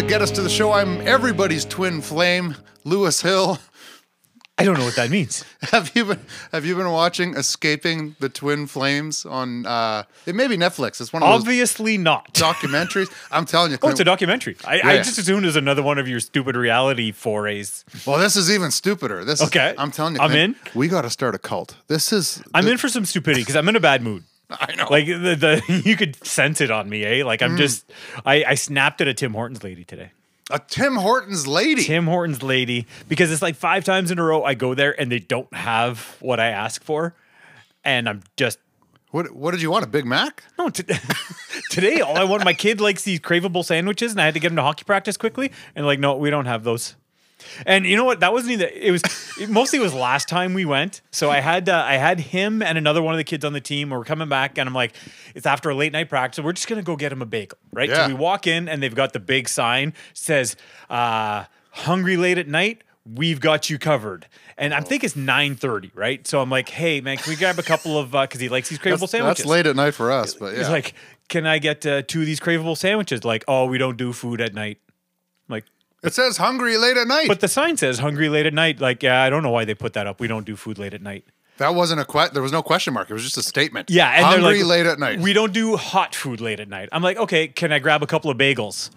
to get us to the show. I'm everybody's twin flame, Lewis Hill. I don't know what that means. Have you been Have you been watching Escaping the Twin Flames on? Uh, it may be Netflix. It's one of those Obviously not. documentaries. I'm telling you. Oh, it's a documentary. I, I Yeah. just assumed it was another one of your stupid reality forays. well, this is even stupider. This Okay. is, I'm telling you, I'm Clint, in. We got to start a cult. This is. I'm in for some stupidity because I'm in a bad mood. I know. Like the, the you could sense it on me, eh? Like Mm. I'm just I, I snapped at a Tim Hortons lady today. a Tim Hortons lady. Tim Hortons lady because it's like five times in a row I go there and they don't have what I ask for, and I'm just What What did you want? A Big Mac? no. T- today, all I want my kid likes these craveable sandwiches, and I had to get him to hockey practice quickly, and like no, we don't have those. And you know what? That wasn't either. It was it mostly was last time we went. So I had uh, I had him and another one of the kids on the team. We're coming back, and I'm like, it's after a late night practice. So we're just gonna go get him a bagel, right? Yeah. So we walk in, and they've got the big sign says, uh, "Hungry late at night." We've got you covered, and I think it's nine thirty, right? So I'm like, "Hey, man, can we grab a couple of?" Because he likes these craveable That's, sandwiches. that's late at night for us, but yeah. He's like, "Can I get uh, two of these craveable sandwiches?" Like, "Oh, we don't do food at night." It says hungry late at night. but the sign says "hungry late at night." Like, yeah, I don't know why they put that up. We don't do food late at night. that wasn't a que- There was no question mark. It was just a statement. Yeah, and hungry they're like, late at night. We don't do hot food late at night. I'm like, okay, can I grab a couple of bagels?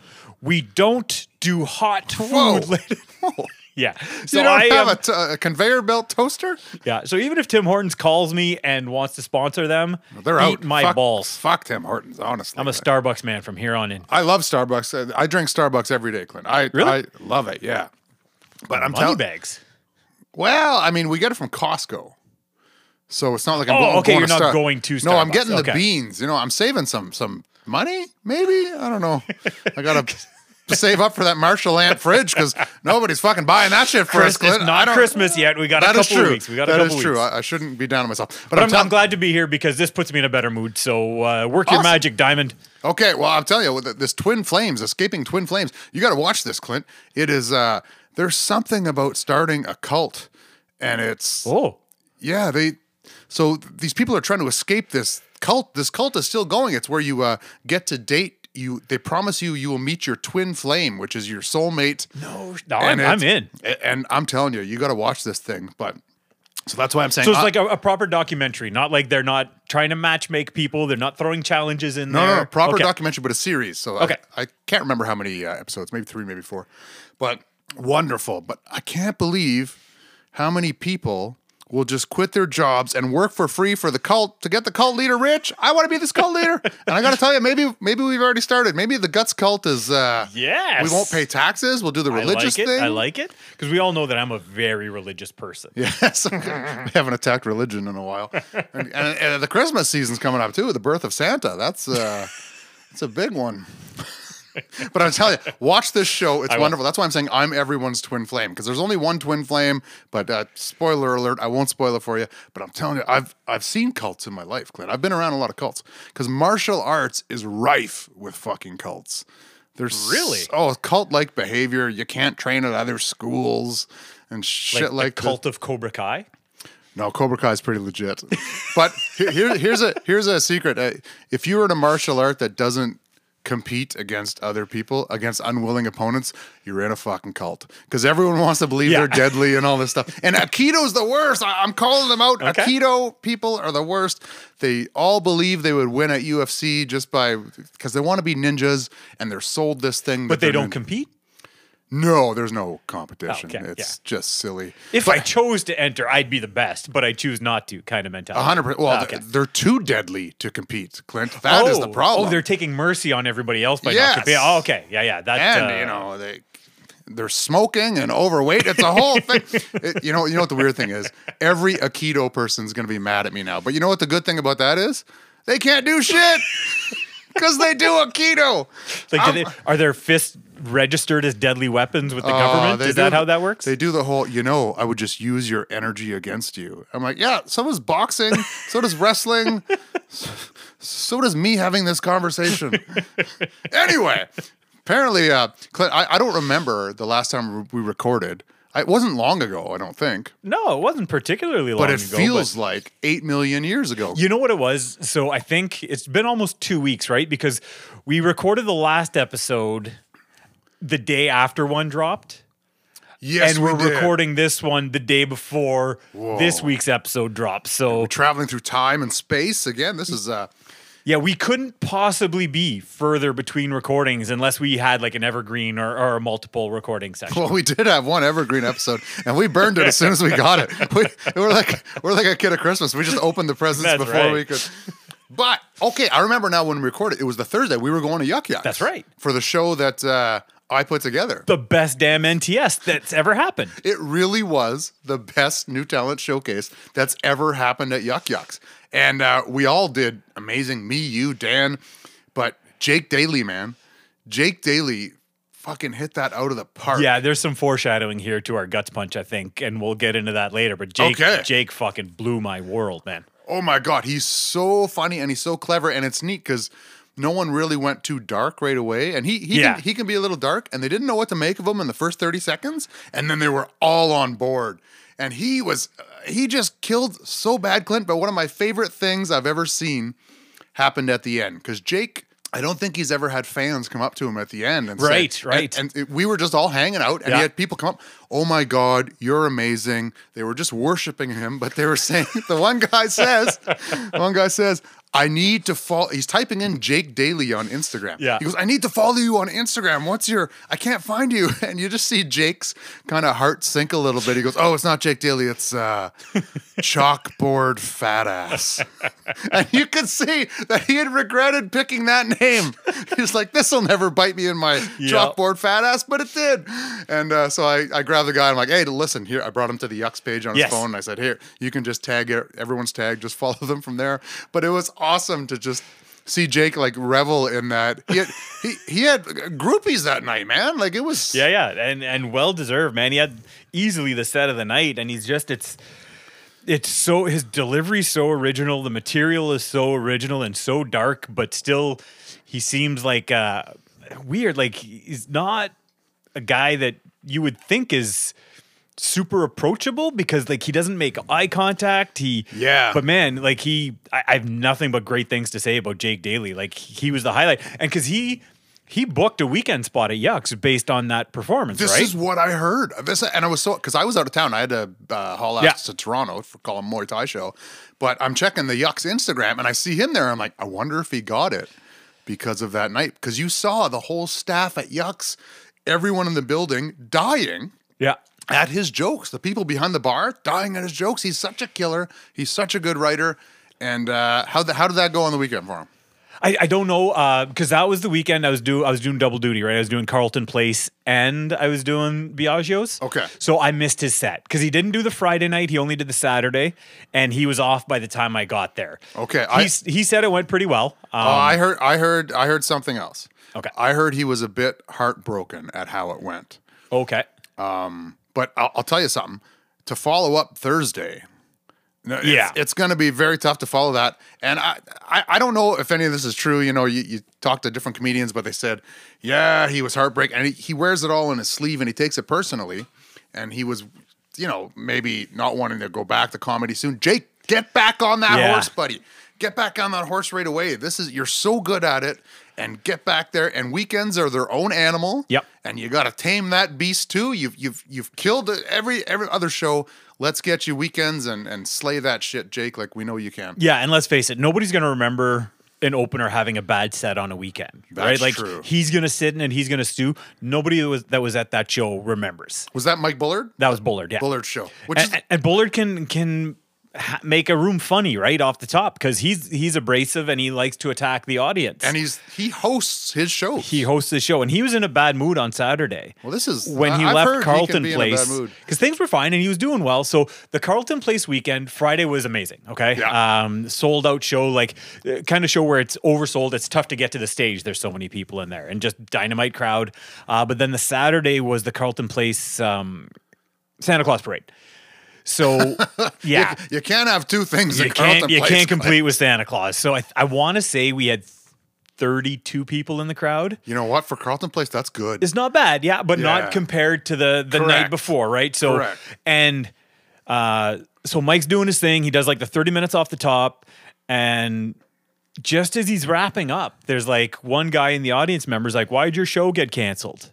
We don't do hot food Whoa. late. Yeah, so you don't I have am- a, t- a conveyor belt toaster? yeah. So even if Tim Hortons calls me and wants to sponsor them, They're eat out. my Fuck- balls. Fuck Tim Hortons, honestly. I'm a Starbucks man from here on in. I love Starbucks. Uh, I drink Starbucks every day, Clint. I Really? I love it. Yeah, but I'm telling. bags. Well, I mean, we get it from Costco, so it's not like I'm Oh, going. okay, going you're to not Star- going to Starbucks. No, I'm getting the beans. You know, I'm saving some some money. Maybe I don't know. I gotta. To save up for that Marshall amp fridge because nobody's fucking buying that shit for us. It's. Not Christmas yet. We got a couple is true. weeks. We got a couple is true. weeks. I, I shouldn't be down on myself, but, But I'm, tell- I'm glad to be here because this puts me in a better mood. So uh, work your magic, Diamond. Okay, well, I'm telling you, with this twin flames, escaping twin flames, you got to watch this, Clint. It is uh there's something about starting a cult, and it's Oh, yeah, they. So these people are trying to escape this cult. This cult is still going. It's where you uh, get to date. You they promise you you will meet your twin flame, which is your soulmate. no, no I'm, I'm in. And I'm telling you, you got to watch this thing. But so that's why I'm saying. So it's I- like a, a proper documentary, not like they're not trying to match make people. They're not throwing challenges in No, there. no, no, proper Okay. documentary, but a series. So Okay. I, I can't remember how many uh, episodes, maybe three, maybe four, but wonderful. But I can't believe how many people will just quit their jobs and work for free for the cult to get the cult leader rich. I want to be this cult leader, and I got to tell you, maybe maybe we've already started. Maybe the guts cult is. Uh, Yes. we won't pay taxes. We'll do the I religious like thing. I like it because we all know that I'm a very religious person. Yes, we haven't attacked religion in a while, and, and, and the Christmas season's coming up too. The birth of Santa. That's uh, that's a big one. But I'm telling you, watch this show. It's will. wonderful. That's why I'm saying I'm everyone's twin flame because there's only one twin flame. But uh, spoiler alert, I won't spoil it for you. But I'm telling you, I've I've seen cults in my life, Clint. I've been around a lot of cults because martial arts is rife with fucking cults. There's Really? s- oh cult like behavior. You can't train at other schools and shit Like, like, the cult of Cobra Kai. no, Cobra Kai is pretty legit. but here, here- here's a here's a secret. Uh, if you were in a martial art that doesn't compete against other people, against unwilling opponents, you're in a fucking cult. Because everyone wants to believe Yeah. they're deadly and all this stuff. And Aikido's the worst. I, I'm calling them out. Okay. Aikido people are the worst. They all believe they would win at UFC just by because they want to be ninjas and they're sold this thing. But they don't nin- compete. No, there's no competition. Okay, it's yeah. just silly. If I chose to enter, I'd be the best, but I choose not to. Kind of mentality. A hundred percent. Well, Okay. they're too deadly to compete, Clint. That is the problem. Oh, they're taking mercy on everybody else by Yes. not competing. Oh, okay. Yeah, yeah. That, and uh, you know they they're smoking and overweight. It's a whole thing. It- you know, you know what the weird thing is? Every Aikido person's gonna be mad at me now. But you know what the good thing about that is? They can't do shit because they do Aikido. Like, do they, are their fists registered as deadly weapons with the government? Uh, they Is do that how that works? They do the whole, you know, I would just use your energy against you. I'm like, yeah, so does boxing, so does wrestling, so does me having this conversation. anyway, apparently, uh, Clint, I, I don't remember the last time we recorded. It wasn't long ago, I don't think, no, it wasn't particularly long ago. but it ago. feels like eight million years ago. You know what it was? So I think it's been almost two weeks, right? Because we recorded the last episode the day after one dropped. Yes, and we're we recording this one the day before this week's episode drops. So traveling through time and space again. This is uh yeah, we couldn't possibly be further between recordings unless we had like an evergreen or, or a multiple recording session. well, we did have one evergreen episode, and we burned it as soon as we got it. We, we're like we're like a kid at Christmas. We just opened the presents That's before right. we could. But okay, I remember now when we recorded. It was the Thursday. We were going to Yuk Yuk. That's right. for the show that uh, I put together. the best damn NTS that's ever happened. It really was the best new talent showcase that's ever happened at Yuk Yuk's. And uh, we all did amazing. Me, you, Dan, but Jake Daly, man. Jake Daly fucking hit that out of the park. Yeah, there's some foreshadowing here to our guts punch, I think, and we'll get into that later. But Jake, Okay. Jake fucking blew my world, man. Oh my God. He's so funny and he's so clever. And it's neat because no one really went too dark right away. And he he, Yeah. can, he can be a little dark. And they didn't know what to make of him in the first 30 seconds. And then they were all on board. And he was, uh, he just killed so bad, Clint. But one of my favorite things I've ever seen happened at the end because Jake. I don't think he's ever had fans come up to him at the end and say- Right, right. And, and we were just all hanging out, and Yeah. he had people come up. Oh my God, you're amazing! They were just worshiping him, but they were saying the one guy says, one guy says, I need to follow. He's typing in Jake Daly on Instagram. Yeah. he goes, I need to follow you on Instagram. What's your? I can't find you, and you just see Jake's kind of heart sink a little bit. He goes, Oh, it's not Jake Daly. It's uh, chalkboard fat ass. and you could see that he had regretted picking that name. He's like, this will never bite me in my Yeah. chalkboard fat ass, but it did. And uh, so I, I grabbed the guy. I'm like, hey, listen, here. I brought him to the Yuks page on his phone. And I said, here, you can just tag it. Everyone's tagged. Just follow them from there. But it was awesome to just see Jake like revel in that. He had, he, he had groupies that night, man. Like it was. Yeah, yeah, and and well deserved, man. He had easily the set of the night, and he's just it's it's so his delivery's so original, the material is so original and so dark, but still he seems like uh weird. Like he's not a guy that you would think is super approachable because like he doesn't make eye contact. He Yeah. but man, like he, I, I have nothing but great things to say about Jake Daly. Like he was the highlight, and because he he booked a weekend spot at Yuks based on that performance, This right? is what I heard. This and I was so because I was out of town. I had to uh, haul out Yeah. to Toronto for call him Muay Thai show. But I'm checking the Yuks Instagram and I see him there. I'm like, I wonder if he got it because of that night. Because you saw the whole staff at Yuks, everyone in the building dying yeah, at his jokes. The people behind the bar dying at his jokes. He's such a killer. He's such a good writer. And uh, how the, how did that go on the weekend for him? I, I don't know because that was the weekend I was do I was doing double duty, right? I was doing Carleton Place and I was doing Biagio's. Okay. so I missed his set because he didn't do the Friday night. He only did the Saturday, and he was off by the time I got there. Okay, I- he he said it went pretty well. Um, Oh, I heard I heard I heard something else. Okay. I heard he was a bit heartbroken at how it went. okay. But I'll, I'll tell you something. To follow up Thursday, it's, Yeah. it's going to be very tough to follow that. And I, I, I don't know if any of this is true. You know, you, you talk to different comedians, but they said, yeah, he was heartbreak, and he, he wears it all in his sleeve, and he takes it personally. And he was, you know, maybe not wanting to go back to comedy soon. Jake, get back on that Yeah. horse, buddy. Get back on that horse right away. This is you're so good at it, and get back there. And weekends are their own animal. Yep. And you got to tame that beast too. You've you've you've killed every every other show. Let's get you weekends and and slay that shit, Jake. Like we know you can. Yeah, and let's face it, nobody's gonna remember an opener having a bad set on a weekend, right? Like true. he's gonna sit in and he's gonna stew. Nobody that was that was at that show remembers. Was that Mike Bullard? That was Bullard, yeah. Bullard's show, which and, is and Bullard can can make a room funny right off the top because he's he's abrasive and he likes to attack the audience. and he's he hosts his show. he hosts the show, and he was in a bad mood on Saturday. well, this is when he I've left he Carleton be in a bad Place because things were fine and he was doing well. So the Carleton Place weekend Friday was amazing. Okay, Yeah. um, sold out show, like uh, kind of show where it's oversold. It's tough to get to the stage. There's so many people in there and just dynamite crowd. Uh, but then the Saturday was the Carleton Place um, Santa Claus parade. So yeah, You can't have two things. you can't you can't complete with Santa Claus. So I I want to say we had 32 people in the crowd. You know what? For Carleton Place, that's good. It's not bad, yeah, but Yeah. not compared to the the night before, right? So Correct. and uh so Mike's doing his thing. He does like the 30 minutes off the top and just as he's wrapping up, there's like one guy in the audience members like, "Why'd your show get canceled?"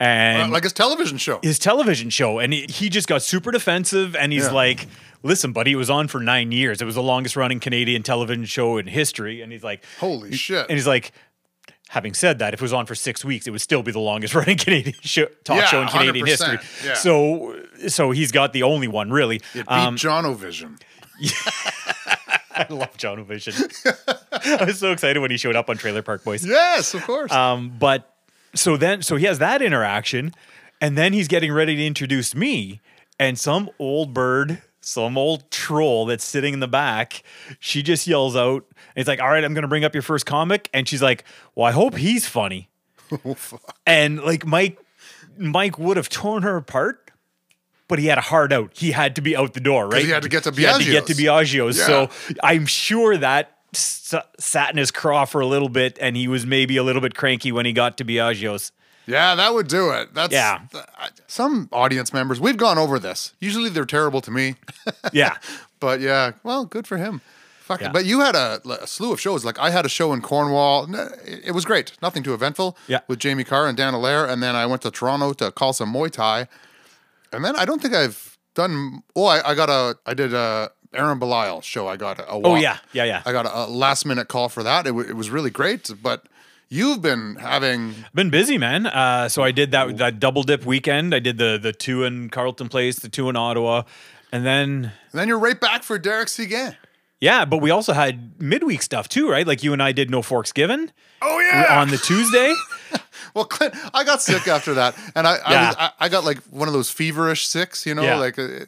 And like his television show. his television show, and he, he just got super defensive, and he's Yeah. like. Listen, buddy, it was on for nine years. It was the longest running Canadian television show in history. And he's like, Holy shit. and he's like, having said that, if it was on for six weeks, it would still be the longest running Canadian show, talk Yeah, show in Canadian 100%, history. yeah. So, so he's got the only one really. It beat Um, Jonovision. I love Jonovision. I was so excited when he showed up on Trailer Park Boys. Yes, of course. Um, but so then, so he has that interaction, and then he's getting ready to introduce me, and some old bird, some old troll that's sitting in the back, she just yells out, and he's like, "All right, I'm going to bring up your first comic," and she's like, "Well, I hope he's funny," Oh, and like Mike, Mike would have torn her apart. But he had a hard out. He had to be out the door, right? he had to get to He had to get to Biagio's. Biagio's. So I'm sure that sat in his craw for a little bit, and he was maybe a little bit cranky when he got to Biagio's. Yeah, that would do it. That's Yeah. th- some audience members. We've gone over this. Usually they're terrible to me, Yeah, but yeah, well, good for him. Fuck. Yeah. But you had a, a slew of shows. Like I had a show in Cornwall. It it was great. Nothing too eventful. Yeah. With Jamie Carr and Dan Allaire, and then I went to Toronto to call some Muay Thai, and then I don't think I've done. Oh, I, I got a. I did a Aaron Belial show. I got a. Oh yeah, yeah, yeah. I got a, a last minute call for that. It, w- it was really great, but. You've been having Been busy, man. Uh, so I did that that double dip weekend. I did the the two in Carleton Place, the two in Ottawa, and then then you're right back for Derek Seguin. yeah. But we also had midweek stuff too, right? Like you and I did no forks given Oh yeah. on the Tuesday. Well, Clint, I got sick after that, and I I, Yeah. was, I I got like one of those feverish sicks, you know, Yeah. like uh,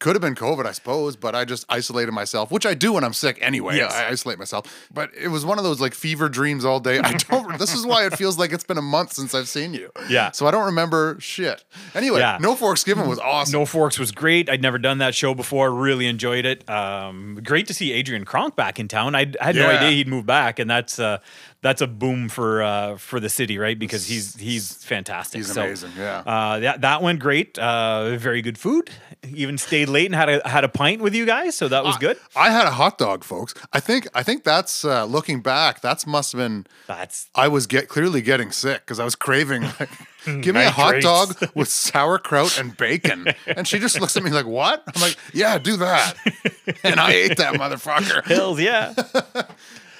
could have been COVID, I suppose, but I just isolated myself, which I do when I'm sick anyway. Yes. I isolate myself, but it was one of those like fever dreams all day. I don't. this is why it feels like it's been a month since I've seen you. Yeah. So I don't remember shit. Anyway, Yeah. no forks given was awesome. No Forks was great. I'd never done that show before. Really enjoyed it. Um, great to see Adrian Kronk back in town. I'd, I had no idea he'd move back, and that's uh, that's a boom for uh, for the city, right? Because he's he's fantastic. He's So, amazing, yeah. Uh, that that went great. Uh, very good food. Even stayed late and had a had a pint with you guys, so that was good. I had a hot dog, folks. I think I think that's uh, looking back. That's must have been. That's I was get clearly getting sick because I was craving like, give me a hot dog with sauerkraut and bacon. And she just looks at me like, "What?" I'm like, "Yeah, do that." And I ate that motherfucker. hills, yeah.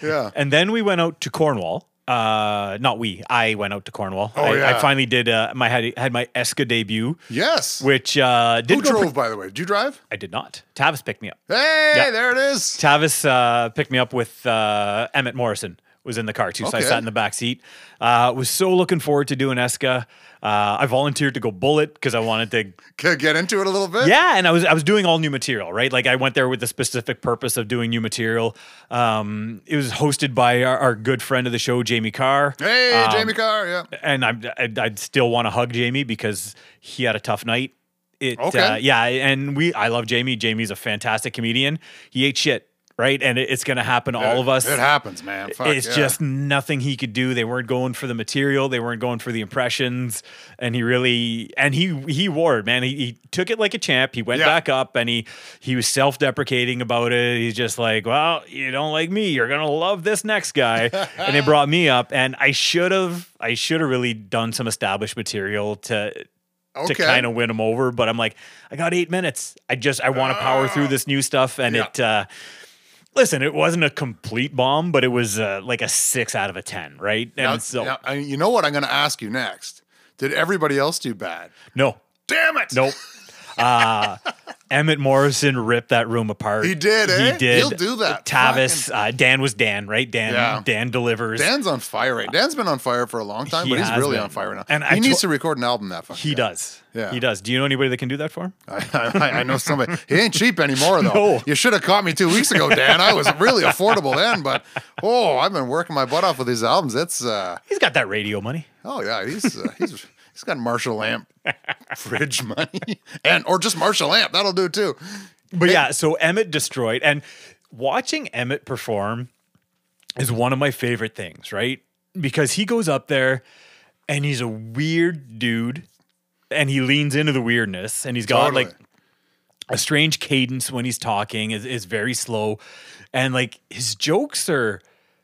Yeah. And then we went out to Cornwall. Uh, not we. I went out to Cornwall. Oh, I, I finally did. Uh, my had had my Esca debut, Yes. which uh, did Who drove, pre- by the way? Did you drive? I did not. Tavis picked me up. Hey, Yeah. there it is. Tavis uh, picked me up with uh, Emmett Morrison was in the car too, so I sat in the back seat. Uh, was so looking forward to doing Esca. Uh, I volunteered to go bullet because I wanted to. Get into it a little bit? Yeah, and I was I was doing all new material, right? Like I went there with the specific purpose of doing new material. Um, it was hosted by our, our good friend of the show, Jamie Carr. Hey, Um, Jamie Carr. Yeah. and I'm, I'd, I'd still want to hug Jamie because he had a tough night. It, Okay. uh, yeah, and we, I love Jamie. Jamie's a fantastic comedian. He ate shit, right? And it, it's going to happen to all of us. It happens, man. Fuck, it's yeah. just nothing he could do. They weren't going for the material. They weren't going for the impressions. And he really and he he wore it, man. He, he took it like a champ. He went Yeah. back up and he he was self deprecating about it. He's just like, well, you don't like me. You're gonna love this next guy. and they brought me up, and I should have I should have really done some established material to okay. to kind of win him over. But I'm like, I got eight minutes. I just I want to power through this new stuff, and Yeah. it. uh Listen, it wasn't a complete bomb, but it was uh, like a six out of a ten, right? And Now, so now, I- you know what I'm going to ask you next? Did everybody else do bad? no, Damn it! nope. Uh, Emmett Morrison ripped that room apart. He did, eh? He did. He'll do that. Tavis, uh, Dan was Dan, right? Dan, Yeah. Dan delivers. Dan's on fire right. Dan's been on fire for a long time, He but he's really been. on fire now. And he I needs to- to record an album. That he guy. does. Yeah. he does. Do you know anybody that can do that for him? I, I, I know somebody. He ain't cheap anymore, though. No. You should have caught me two weeks ago, Dan. I was really affordable then, but oh, I've been working my butt off with these albums. It's uh, He's got that radio money. oh yeah, he's uh, he's he's got Marshall amp fridge money, and or just Marshall amp. That'll do too. But yeah, so Emmett destroyed, and watching Emmett perform is one of my favorite things, right? Because he goes up there and he's a weird dude, and he leans into the weirdness, and he's got Totally. like a strange cadence when he's talking is, is very slow and like his jokes are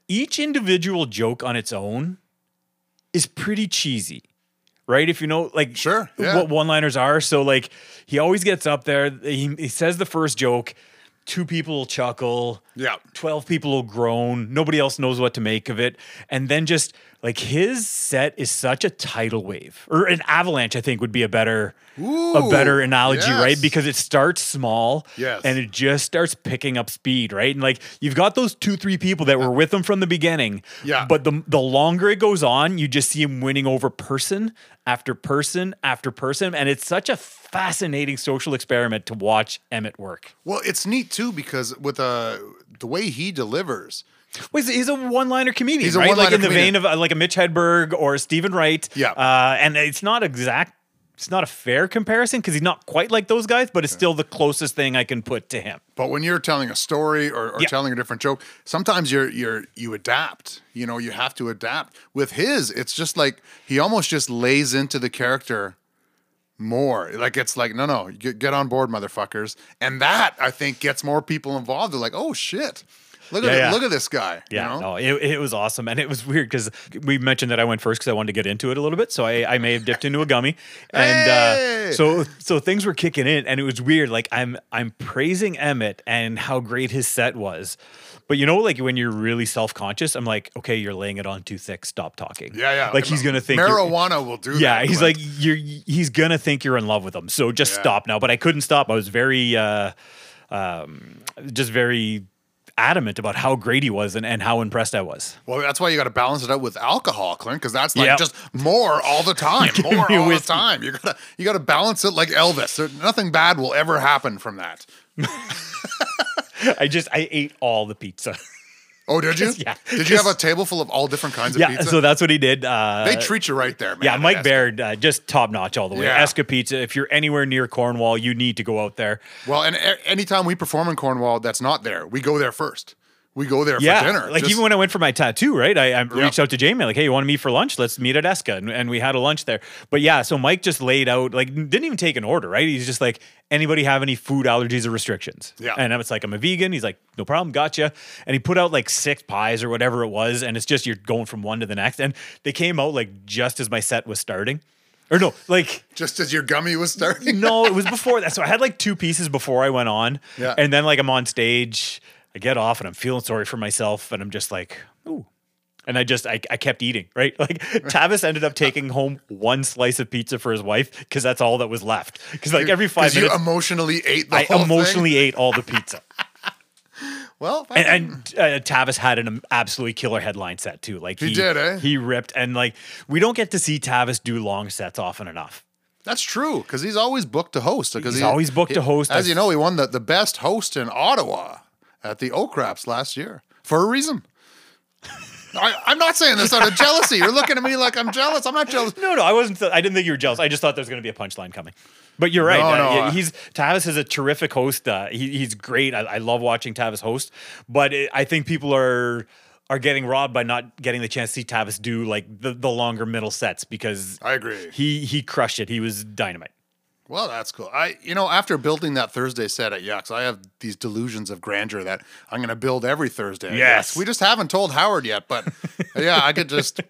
each individual joke on its own is pretty cheesy right? If you know, like, Sure, yeah. what one liners are. So, like, he always gets up there, he, he says the first joke, two people will chuckle, Yeah. 12 people will groan, nobody else knows what to make of it. And then just like his set is such a tidal wave or an avalanche, I think would be a better. a better analogy, right? Because it starts small Yes. and it just starts picking up speed, right? And like you've got those two, three people that were with him from the beginning. Yeah. But the the longer it goes on, you just see him winning over person after person after person. And it's such a fascinating social experiment to watch Emmett work. Well, it's neat too because with uh, the way he delivers. Well, he's, a one-liner comedian, He's a right? Like in the comedian. vein of uh, like a Mitch Hedberg or Steven Wright. Yeah. Uh, and it's not exact. It's not a fair comparison because he's not quite like those guys, but it's still the closest thing I can put to him. But when you're telling a story or, or Yeah. telling a different joke, sometimes you're you're you adapt. You know, you have to adapt. With his, it's just like he almost just lays into the character more. Like it's like, no, no, get, get on board, motherfuckers. And that I think gets more people involved. They're like, oh shit, look at Yeah, yeah. look at this guy. Yeah, you know? no, it, it was awesome, and it was weird because we mentioned that I went first because I wanted to get into it a little bit. So I, I may have dipped into a gummy, and Hey! uh, so so things were kicking in, and it was weird. Like I'm I'm praising Emmett and how great his set was, but you know, like when you're really self conscious, I'm like, okay, you're laying it on too thick. Stop talking. Yeah, yeah. Like he's gonna think marijuana will do that. yeah, he's Clint. like you're. He's gonna think you're in love with him. So just Yeah. stop now. But I couldn't stop. I was very, uh, um, just very adamant about how great he was and, and how impressed I was. Well, that's why you got to balance it out with alcohol, Clint, because that's like Yep. just more all the time, more all the time. You gotta you gotta balance it like Elvis. There, nothing bad will ever happen from that. I just I ate all the pizza. Oh, did you? Yeah. Did you have a table full of all different kinds of yeah, pizza? so that's what he did. Uh, they treat you right there, man. yeah, Mike Baird, uh, just top notch all the way. Yeah. Esca Pizza. If you're anywhere near Cornwall, you need to go out there. Well, and a- anytime we perform in Cornwall, that's not there. We go there first. We go there Yeah, for dinner. like Just- even when I went for my tattoo, right? I, I reached out to Jamie, like, "Hey, you want to meet for lunch? Let's meet at Esca," and, and we had a lunch there. But yeah, so Mike just laid out, like, didn't even take an order, right? He's just like, "Anybody have any food allergies or restrictions?" Yeah. and it's like, "I'm a vegan." He's like, "No problem, gotcha." And he put out like six pies or whatever it was, and it's just you're going from one to the next, and they came out like just as my set was starting, or no, like. just as your gummy was starting. No, it was before that. So I had like two pieces before I went on. Yeah. And then like I'm on stage, I get off and I'm feeling sorry for myself and I'm just like, ooh. And I just I, I kept eating, right? Like Tavis ended up taking home one slice of pizza for his wife because that's all that was left. Because like every five 'Cause you minutes, emotionally ate the I whole emotionally ate all the pizza. Well, And, and uh, Tavis had an absolutely killer headline set too. Like He did, eh? He ripped, and like we don't get to see Tavis do long sets often enough. That's true because he's always booked to host. Because He's always booked to host. As you know, he won the, the best host in Ottawa at the O'Craps last year for a reason. I, I'm not saying this out of jealousy. You're looking at me like I'm jealous. I'm not jealous. No, no, I wasn't. I didn't think you were jealous. I just thought there was going to be a punchline coming. But you're right. No, no, uh, he's Tavis is a terrific host. Uh, he, he's great. I, I love watching Tavis host. But it, I think people are are getting robbed by not getting the chance to see Tavis do like the, the longer middle sets because I agree. he he crushed it. He was dynamite. Well, that's cool. I, you know, after building that Thursday set at Yuks, I have these delusions of grandeur that I'm going to build every Thursday. Yes. We just haven't told Howard yet, but yeah, I could just,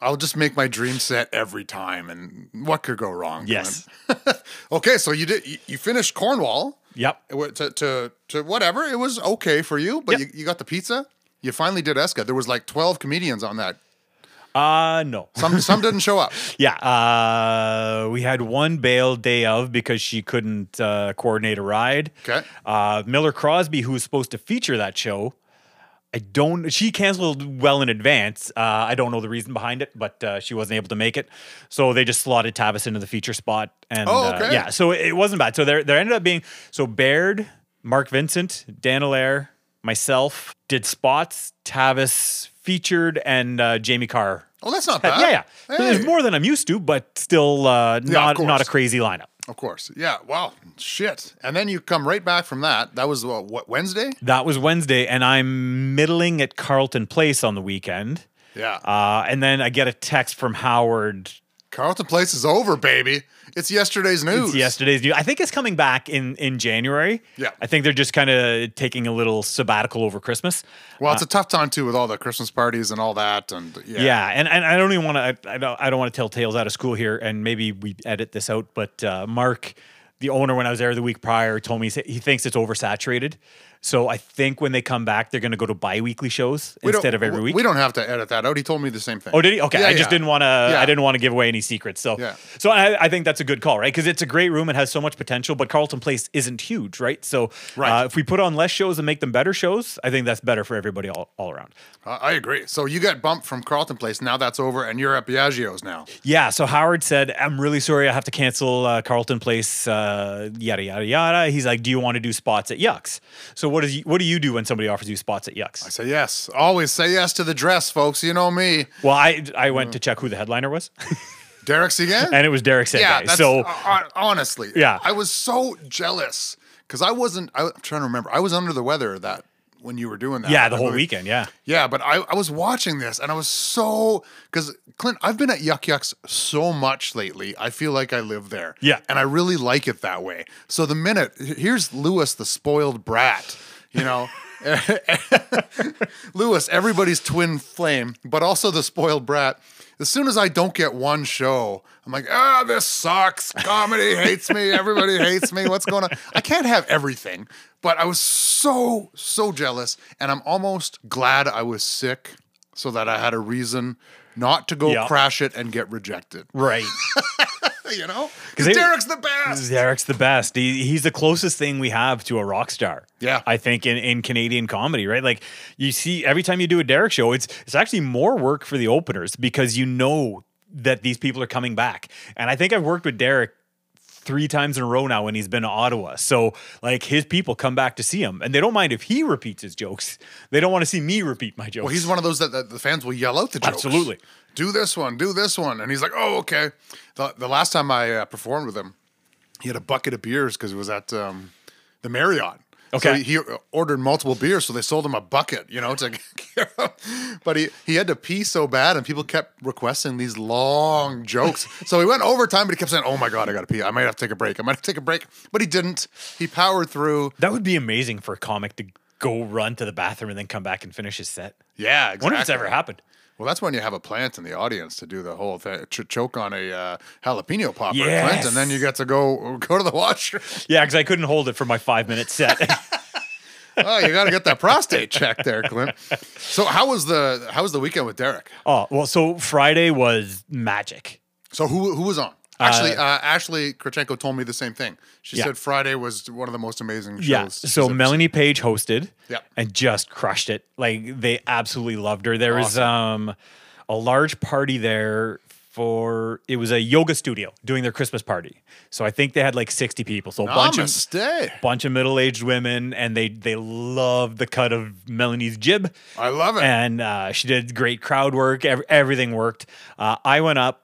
I'll just make my dream set every time, and what could go wrong? Yes. Okay, so you did, you, you finished Cornwall Yep. To to to whatever. It was okay for you, but Yep. you, you got the pizza. You finally did Esca. There was like 12 comedians on that. Uh no. Some some didn't show up. Yeah. Uh, we had one bail day of because she couldn't uh, coordinate a ride. Okay. Uh, Miller Crosby, who was supposed to feature that show, I don't. She canceled well in advance. Uh, I don't know the reason behind it, but uh, she wasn't able to make it, so they just slotted Tavis into the feature spot. And Oh, uh, yeah, so it, it wasn't bad. So there, there ended up being so Baird, Mark Vincent, Dan Allaire, myself did spots. Tavis featured, and uh, Jamie Carr. Oh, that's not bad. yeah. yeah. Hey. There's more than I'm used to, but still uh, not course. not a crazy lineup. Of course. Yeah. Wow. Shit. And then you come right back from that. That was uh, what Wednesday? That was Wednesday, and I'm middling at Carleton Place on the weekend. Yeah. Uh, and then I get a text from Howard Carleton Place is over, baby. It's yesterday's news. It's yesterday's news. I think it's coming back in in January. Yeah. I think they're just kind of taking a little sabbatical over Christmas. Well, it's a tough time too with all the Christmas parties and all that, and yeah, Yeah, and, and I don't even want to. I, I don't. I don't want to tell tales out of school here, and maybe we edit this out. But uh, Mark, the owner, when I was there the week prior, told me he thinks it's oversaturated. So I think when they come back, they're going to go to bi-weekly shows We instead of every week. We don't have to edit that out. He told me the same thing. Oh, did he? Okay, Yeah, I just yeah. didn't want to. Yeah. I didn't want to give away any secrets. So, Yeah. so I, I think that's a good call, right? Because it's a great room. It has so much potential, but Carleton Place isn't huge, right? So, Right. Uh, if we put on less shows and make them better shows, I think that's better for everybody all, all around. I I agree. So you got bumped from Carleton Place. Now that's over, and you're at Biagio's now. Yeah. So Howard said, "I'm really sorry, I have to cancel uh, Carleton Place." Uh, yada yada yada. He's like, "Do you want to do spots at Yuks?" So what does you, what do you do when somebody offers you spots at Yuks? I say yes. Always say yes to the dress, folks. You know me. Well, I I went to check who the headliner was, Derek's again. and it was Derek Seguin. yeah. So uh, honestly, Yeah. I was so jealous because I wasn't. I, am trying to remember. I was under the weather that when you were doing that. yeah, the whole believe. weekend. Yeah. Yeah, but I, I was watching this and I was so because Clint, I've been at Yuk Yuk's so much lately. I feel like I live there. Yeah. And I really like it that way. So the minute here's Lewis, the spoiled brat, you know. Lewis, everybody's twin flame, but also the spoiled brat. As soon as I don't get one show, I'm like, ah, this sucks. Comedy hates me. Everybody hates me. What's going on? I can't have everything, but I was so, so jealous. And I'm almost glad I was sick so that I had a reason not to go Yeah. crash it and get rejected. Right. You know, 'Cause Because Derek's the best. Derek's the best. He, he's the closest thing we have to a rock star. Yeah. I think in, in Canadian comedy, right? Like you see every time you do a Derek show, it's it's actually more work for the openers because you know that these people are coming back. And I think I've worked with Derek three times in a row now when he's been to Ottawa. So like his people come back to see him and they don't mind if he repeats his jokes. They don't want to see me repeat my jokes. Well, he's one of those that, that the fans will yell out the jokes. Absolutely. Do this one, do this one. And he's like, oh, okay. The, the last time I uh, performed with him, he had a bucket of beers because it was at um, the Marriott. So Okay. he, he ordered multiple beers, so they sold him a bucket, you know, to but he, he had to pee so bad, and people kept requesting these long jokes. So he went overtime, but he kept saying, Oh my God, I got to pee. I might have to take a break. I might have to take a break. But he didn't. He powered through. that would be amazing for a comic to go run to the bathroom and then come back and finish his set. Yeah, I wonder if it's ever happened. Well, that's when you have a plant in the audience to do the whole thing, ch- choke on a uh, jalapeno popper, Yes. Clint, and then you get to go go to the washroom. Yeah, because I couldn't hold it for my five minute set. oh, you got to get that prostate checked there, Clint. So, how was the how was the weekend with Derek? oh, well, so Friday was magic. So, who who was on? Actually, uh, Ashley Krachenko told me the same thing. She Yeah. said Friday was one of the most amazing shows. Yeah. So Melanie Page hosted Yep. and just crushed it. Like they absolutely loved her. There was um a large party there for it was a yoga studio doing their Christmas party. So I think they had like 60 people. So a seen. bunch of bunch of middle-aged women and they they loved the cut of Melanie's jib. I love it. and uh, she did great crowd work. Ev- everything worked. Uh, I went up.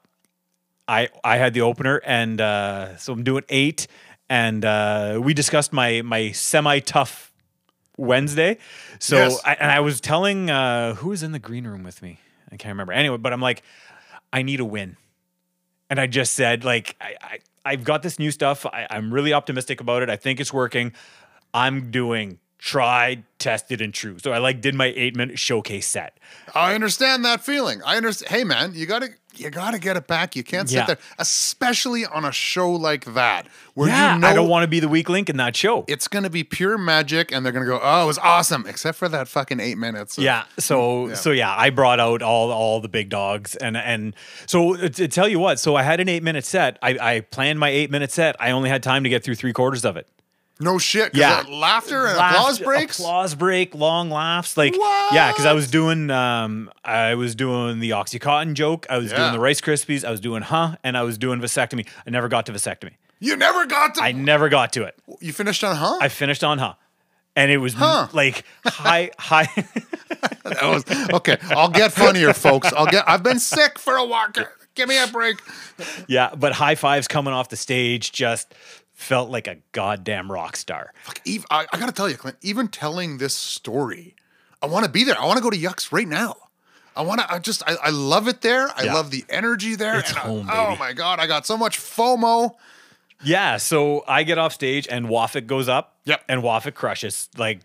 I I had the opener, and uh, so I'm doing eight. And uh, we discussed my my semi tough Wednesday. So Yes. I, and I was telling uh, who was in the green room with me. I can't remember. Anyway, but I'm like, I need a win. And I just said, like, I, I I've got this new stuff. I, I'm really optimistic about it. I think it's working. I'm doing tried, tested, and true. So I like did my eight minute showcase set. I understand that feeling. I understand. Hey, man, you gotta you gotta get it back. You can't sit Yeah. there, especially on a show like that where yeah, you know I don't want to be the weak link in that show. it's gonna be pure magic, and they're gonna go, "Oh, it was awesome," except for that fucking eight minutes. of- Yeah. So so yeah, I brought out all all the big dogs and and so uh, to tell you what, so I had an eight minute set. I, I planned my eight minute set. I only had time to get through three quarters of it. No shit. Yeah. laughter and Laugh- applause breaks. applause break, long laughs. Like yeah, because I was doing um I was doing the oxycontin joke. I was Yeah. doing the Rice Krispies. I was doing huh, and I was doing vasectomy. I never got to vasectomy. You never got to. I never got to it. you finished on huh? I finished on huh. And it was Huh. like high, high. that was okay. I'll get funnier, folks. I'll get. I've been sick for a walker. Give me a break. Yeah, but high fives coming off the stage just felt like a goddamn rock star. Eve, I, I gotta tell you, Clint. Even telling this story, I want to be there. I want to go to Yuks right now. I want to. I just. I, I love it there. I Yeah. love the energy there. It's and I- home, Oh my god! I got so much FOMO. Yeah, so I get off stage and Wafik goes up. Yep. And Wafik crushes. Like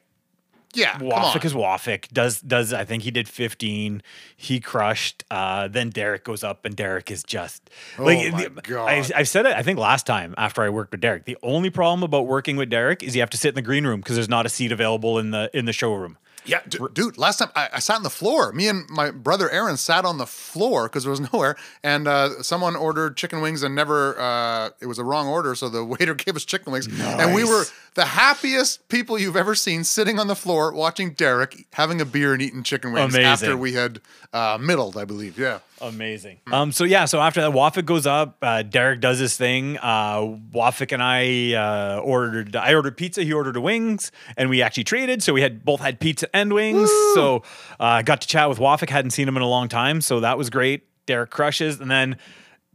Yeah. Wafik is Wafik. Does does I think he did 15. He crushed. Uh then Derek goes up and Derek is just Oh like my the- God. I, I said it I think last time after I worked with Derek. The only problem about working with Derek is you have to sit in the green room because there's not a seat available in the in the showroom. Yeah, d- dude. Last time I, I sat on the floor. Me and my brother Aaron sat on the floor because there was nowhere, and uh, someone ordered chicken wings and never. Uh, it was a wrong order, so the waiter gave us chicken wings, and we were the happiest people you've ever seen, sitting on the floor watching Derek having a beer and eating chicken wings Amazing. after we had uh, middled, I believe. Yeah. Amazing. Um. So yeah. So after that, Wafik goes up. Uh, Derek does his thing. Uh, Wafik and I uh, ordered. I ordered pizza. He ordered wings, and we actually traded. So we had both had pizza and wings. So uh, I got to chat with Wafik. Hadn't seen him in a long time. So that was great. Derek crushes, and then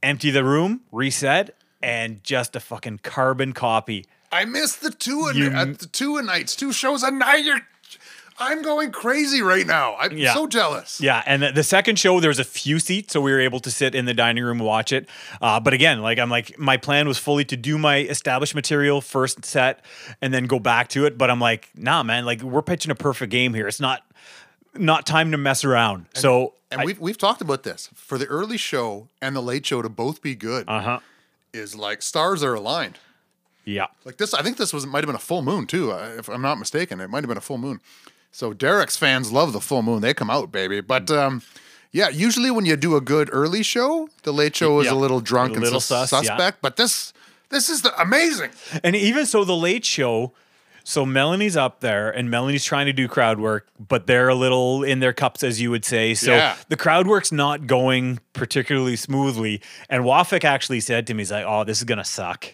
empty the room, reset, and just a fucking carbon copy. I missed the two a, You- at the two a nights, two shows a night. You're, I'm going crazy right now. I'm Yeah. so jealous. Yeah, and the, the second show there was a few seats, so we were able to sit in the dining room and watch it. Uh, but again, like I'm like my plan was fully to do my established material first set and then go back to it. But I'm like, nah, man, like we're pitching a perfect game here. It's not not time to mess around. so And we've we've talked about this for the early show and the late show to both be good. uh huh, is like stars are aligned. yeah, Like this, I think this was might have been a full moon too, uh, if I'm not mistaken. It might have been a full moon. So Derek's fans love the full moon; they come out, baby. But um, yeah, usually when you do a good early show, the late show is Yeah. a little drunk A and little sus- sus, yeah. suspect. But this this is the amazing. and even so, the late show. So Melanie's up there, and Melanie's trying to do crowd work, but they're a little in their cups, as you would say. So Yeah. the crowd work's not going particularly smoothly. And Wafik actually said to me, "He's like, oh, this is gonna suck."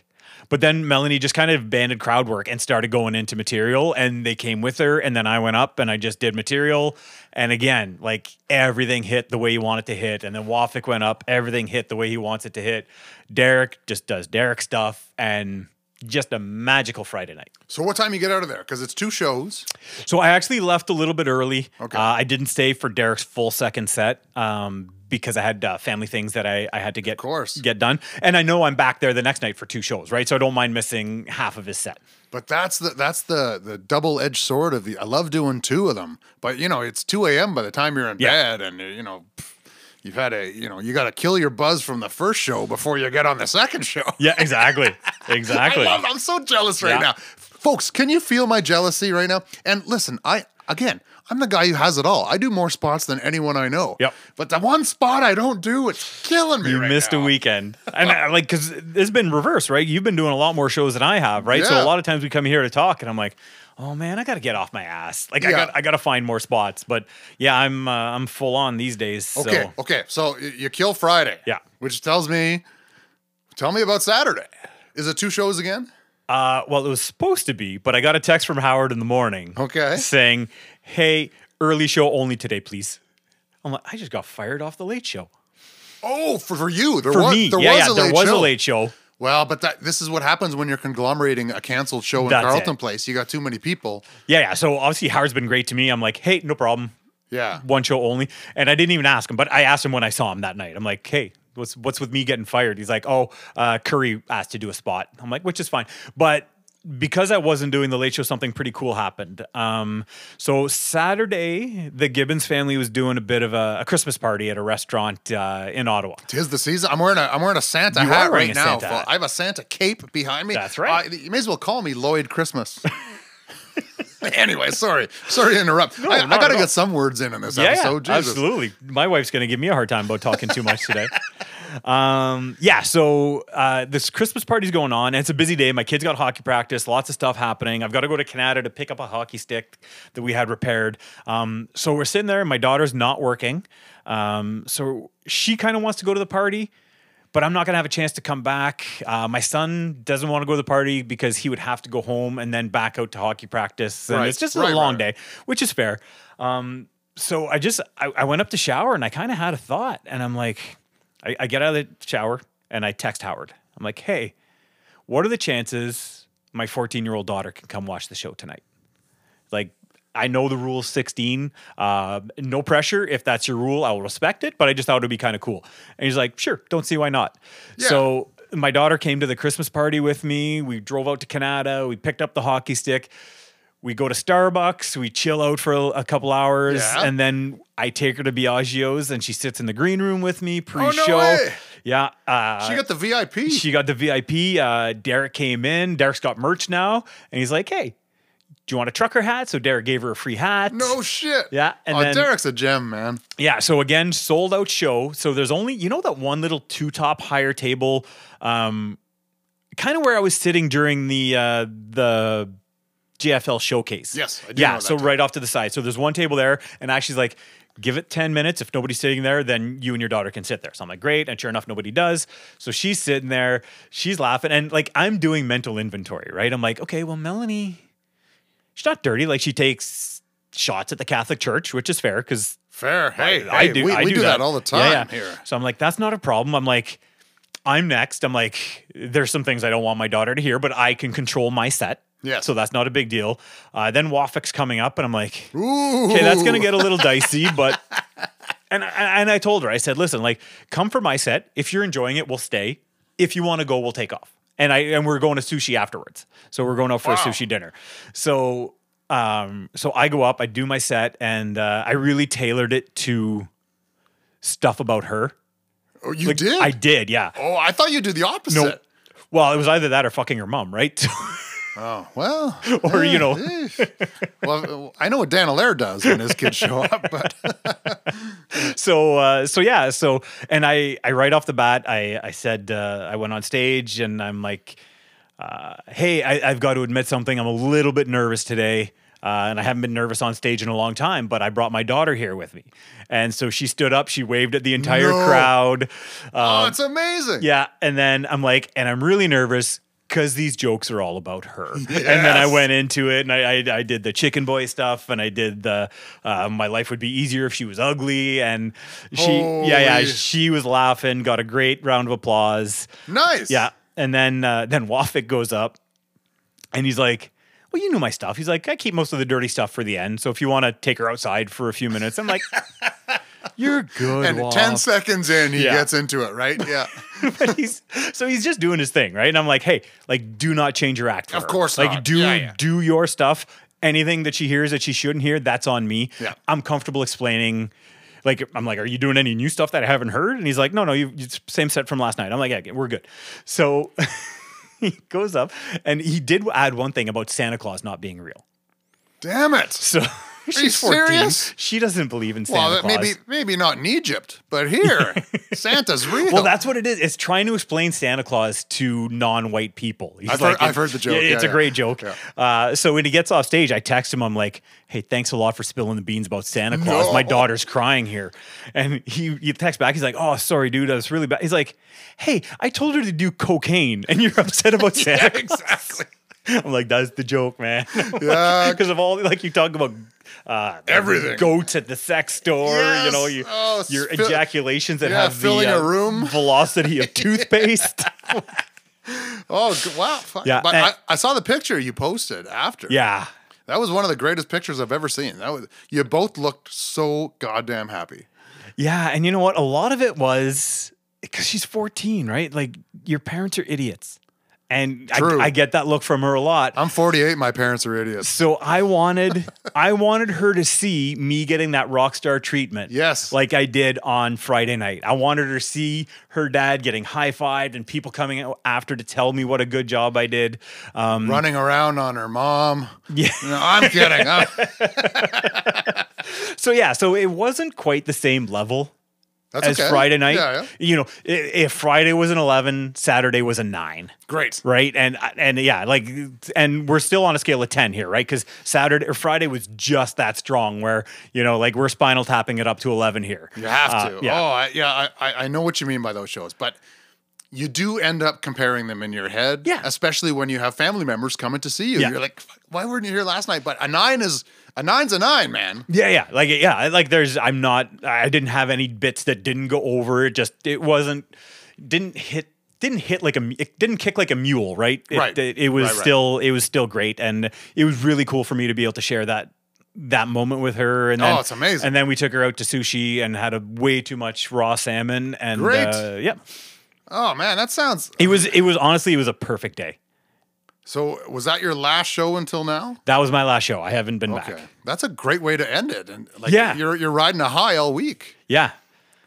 But then Melanie just kind of abandoned crowd work and started going into material, and they came with her. And then I went up and I just did material, and again, like everything hit the way you want it to hit. And then Wafik went up, everything hit the way he wants it to hit. Derek just does Derek stuff, and just a magical Friday night. So what time you get out of there? Because it's two shows. So I actually left a little bit early. Okay. Uh, I didn't stay for Derek's full second set um, because I had uh, family things that I, I had to get course. get done. And I know I'm back there the next night for two shows, right? So I don't mind missing half of his set. But that's the that's the the double edged sword of the. I love doing two of them, but you know it's two a.m. by the time you're in Yeah. bed, and uh, you know you've had a you know you got to kill your buzz from the first show before you get on the second show. Yeah, exactly. exactly. I I'm so jealous right Yeah. now, folks. Can you feel my jealousy right now? And listen, I again. I'm the guy who has it all. I do more spots than anyone I know. Yep. But the one spot I don't do, it's killing me. you right missed now. a weekend. And I, like, because it's been reverse, right? You've been doing a lot more shows than I have, right? Yeah. So a lot of times we come here to talk, and I'm like, oh man, I got to get off my ass. Like, I got I got to find more spots. But yeah, I'm uh, I'm full on these days. Okay, So okay. So you kill Friday. Yeah. Which tells me, tell me about Saturday. Is it two shows again? Uh, well, it was supposed to be, but I got a text from Howard in the morning. Okay. Saying, "Hey, early show only today, please." I'm like, I just got fired off the late show. Oh, for, for you, there For was me, there yeah, was yeah, a there late was show. a late show. Well, but that this is what happens when you're conglomerating a canceled show in That's Carleton it. Place. You got too many people. Yeah, yeah. So obviously Howard's been great to me. I'm like, hey, no problem. Yeah. One show only, and I didn't even ask him, but I asked him when I saw him that night. I'm like, hey. What's what's with me getting fired? He's like, oh, uh, Curry asked to do a spot. I'm like, which is fine, but because I wasn't doing the late show, something pretty cool happened. Um, so Saturday, the Gibbons family was doing a bit of a, a Christmas party at a restaurant uh, in Ottawa. Tis the season. I'm wearing a I'm wearing a Santa You hat right now. I have a Santa cape behind me. That's right. Uh, you may as well call me Lloyd Christmas. anyway, sorry, sorry to interrupt. I, I got to get some words in in this Yeah, episode. yeah, absolutely. My wife's going to give me a hard time about talking too much today. um, yeah, so uh, this Christmas party's going on, and it's a busy day. My kids got hockey practice, lots of stuff happening. I've got to go to Kanata to pick up a hockey stick that we had repaired. Um, so we're sitting there, and my daughter's not working. Um, so she kind of wants to go to the party. But I'm not gonna have a chance to come back. Uh, my son doesn't want to go to the party because he would have to go home and then back out to hockey practice, and Right, it's just right, a long right. day, which is fair. Um, so I just I, I went up to shower and I kind of had a thought, and I'm like, I, I get out of the shower and I text Howard. I'm like, hey, what are the chances my 14 year old daughter can come watch the show tonight? Like, I know the rule is 16. Uh, no pressure. If that's your rule, I will respect it. But I just thought it would be kind of cool. And he's like, sure, don't see why not. Yeah. So my daughter came to the Christmas party with me. We drove out to Kanata. We picked up the hockey stick. We go to Starbucks. We chill out for a, couple hours, Yeah. and then I take her to Biagio's, and she sits in the green room with me pre-show. way. Yeah, uh, She got the VIP. she got the VIP. Uh, Derek came in. Derek's got merch now, and he's like, "Hey, do you want a trucker hat?" So Derek gave her a free hat. no shit. Yeah, and oh, then- Derek's a gem, man. Yeah. So again, sold out show. So there's only you know that one little two top higher table, um, kind of where I was sitting during the uh, the GFL showcase. Yes, I do yeah. so right off to the side. So there's one table there, and Ashley's like. Give it 10 minutes. If nobody's sitting there, then you and your daughter can sit there. So I'm like, great. And sure enough, nobody does. So she's sitting there, she's laughing. And like, I'm doing mental inventory, right? I'm like, okay, well, Melanie, she's not dirty. Like, she takes shots at the Catholic Church, which is fair because Fair. Hey, I hey, do. We, I we do, that. all the time Yeah, yeah. here. So I'm like, that's not a problem. I'm like, I'm next. I'm like, there's some things I don't want my daughter to hear, but I can control my set. Yeah. So that's not a big deal. Uh, then Wafik's coming up, and I'm like, okay, that's gonna get a little dicey, but. And, and I told her, I said, listen, like, come for my set. If you're enjoying it, we'll stay. If you want to go, we'll take off. And I and we're going to sushi afterwards. So we're going out for Wow. a sushi dinner. So um, so I go up, I do my set, and uh, I really tailored it to stuff about her. Oh, you Like, did? I did, yeah. oh, I thought you did the opposite. No. Well, it was either that or fucking her mom, right? Oh, well. Or, you know. eh. well, I know what Dan Allaire does when his kids show up, but so uh, so yeah so and i i right off the bat i i said uh, i went on stage and i'm like uh, hey I, i've got to admit something i'm a little bit nervous today uh, and I haven't been nervous on stage in a long time, but I brought my daughter here with me. And so she stood up, she waved at the entire No. crowd. oh, it's amazing. Yeah. And then I'm like, and I'm really nervous because these jokes are all about her. And then I went into it and I, I, I did the chicken boy stuff and I did the, uh, my life would be easier if she was ugly. And she, yeah, yeah, she was laughing, got a great round of applause. Nice. Yeah. And then, uh, then Wafik goes up and he's like, well, you knew my stuff. He's like, I keep most of the dirty stuff for the end. So if you want to take her outside for a few minutes, I'm like, you're good. And Waf." 10 seconds in, he Yeah. gets into it, right? Yeah. But he's so he's just doing his thing, right? And I'm like, hey, like, do not change your act. For Of her. course like, not. do Yeah, yeah. do your stuff. Anything that she hears that she shouldn't hear, that's on me. Yeah. I'm comfortable explaining. Like, I'm like, are you doing any new stuff that I haven't heard? And he's like, no, no, you you- same set from last night. I'm like, yeah, we're good. So he goes up and he did add one thing about Santa Claus not being real. Damn it. So you she's 14. serious? She doesn't believe in Santa Well, Claus. maybe maybe not in Egypt, but here, Santa's real. Well, that's what it is. It's trying to explain Santa Claus to non-white people. He's I've heard- I've heard the joke. Yeah, it's Yeah, a great joke. Yeah. Uh, so when he gets off stage, I text him. I'm like, "Hey, thanks a lot for spilling the beans about Santa Claus. My daughter's crying here." And he he texts back. He's like, "Oh, sorry, dude. I was really bad." He's like, "Hey, I told her to do cocaine, and you're upset about Santa." yeah, Claus." exactly. I'm like, "That's the joke, man." Yeah. because of all like you talk about. Uh, Everything. goats at the sex store, you know, you, Oh, your ejaculations that Yeah, have filling the, a uh, room. velocity of toothpaste. Oh, wow. Fuck. Yeah, But I, I saw the picture you posted after. yeah. That was one of the greatest pictures I've ever seen. That was you both looked so goddamn happy. Yeah. And you know what? A lot of it was because she's 14, right? Like your parents are idiots. And I. I get that look from her a lot. I'm 48. My parents are idiots. So I wanted, I wanted her to see me getting that rock star treatment. Yes. like I did on Friday night. I wanted her to see her dad getting high fived and people coming out after to tell me what a good job I did. Um, Running around on her mom. yeah. No, I'm kidding. I'm- So yeah, so it wasn't quite the same level that's as okay. Friday night. Yeah, yeah. You know, if Friday was an 11, Saturday was a 9. Great. Right. And and yeah, like and we're still on a scale of 10 here, right? Because Saturday or Friday was just that strong where, you know, like we're spinal tapping it up to 11 here. You have Uh, to. yeah. Oh, I, yeah. I, I know what you mean by those shows, but you do end up comparing them in your head. Yeah. Especially when you have family members coming to see you. Yeah. You're like, "Fuck, why weren't you here last night? But a nine is a nine's a nine, man. Yeah, yeah, like yeah, like there's I'm not I didn't have any bits that didn't go over. It just it wasn't didn't hit didn't hit like a it didn't kick like a mule, right? It, Right. It, it was Right, right. still it was still great, and it was really cool for me to be able to share that that moment with her. And Oh, then, it's amazing. And then we took her out to sushi and had a way too much raw salmon. And Great. Uh, yeah, Oh man, that sounds. it was. It was honestly, it was a perfect day. So was that your last show until now? That was my last show. I haven't been Okay, back. that's a great way to end it. And like, Yeah. you're you're riding a high all week. Yeah.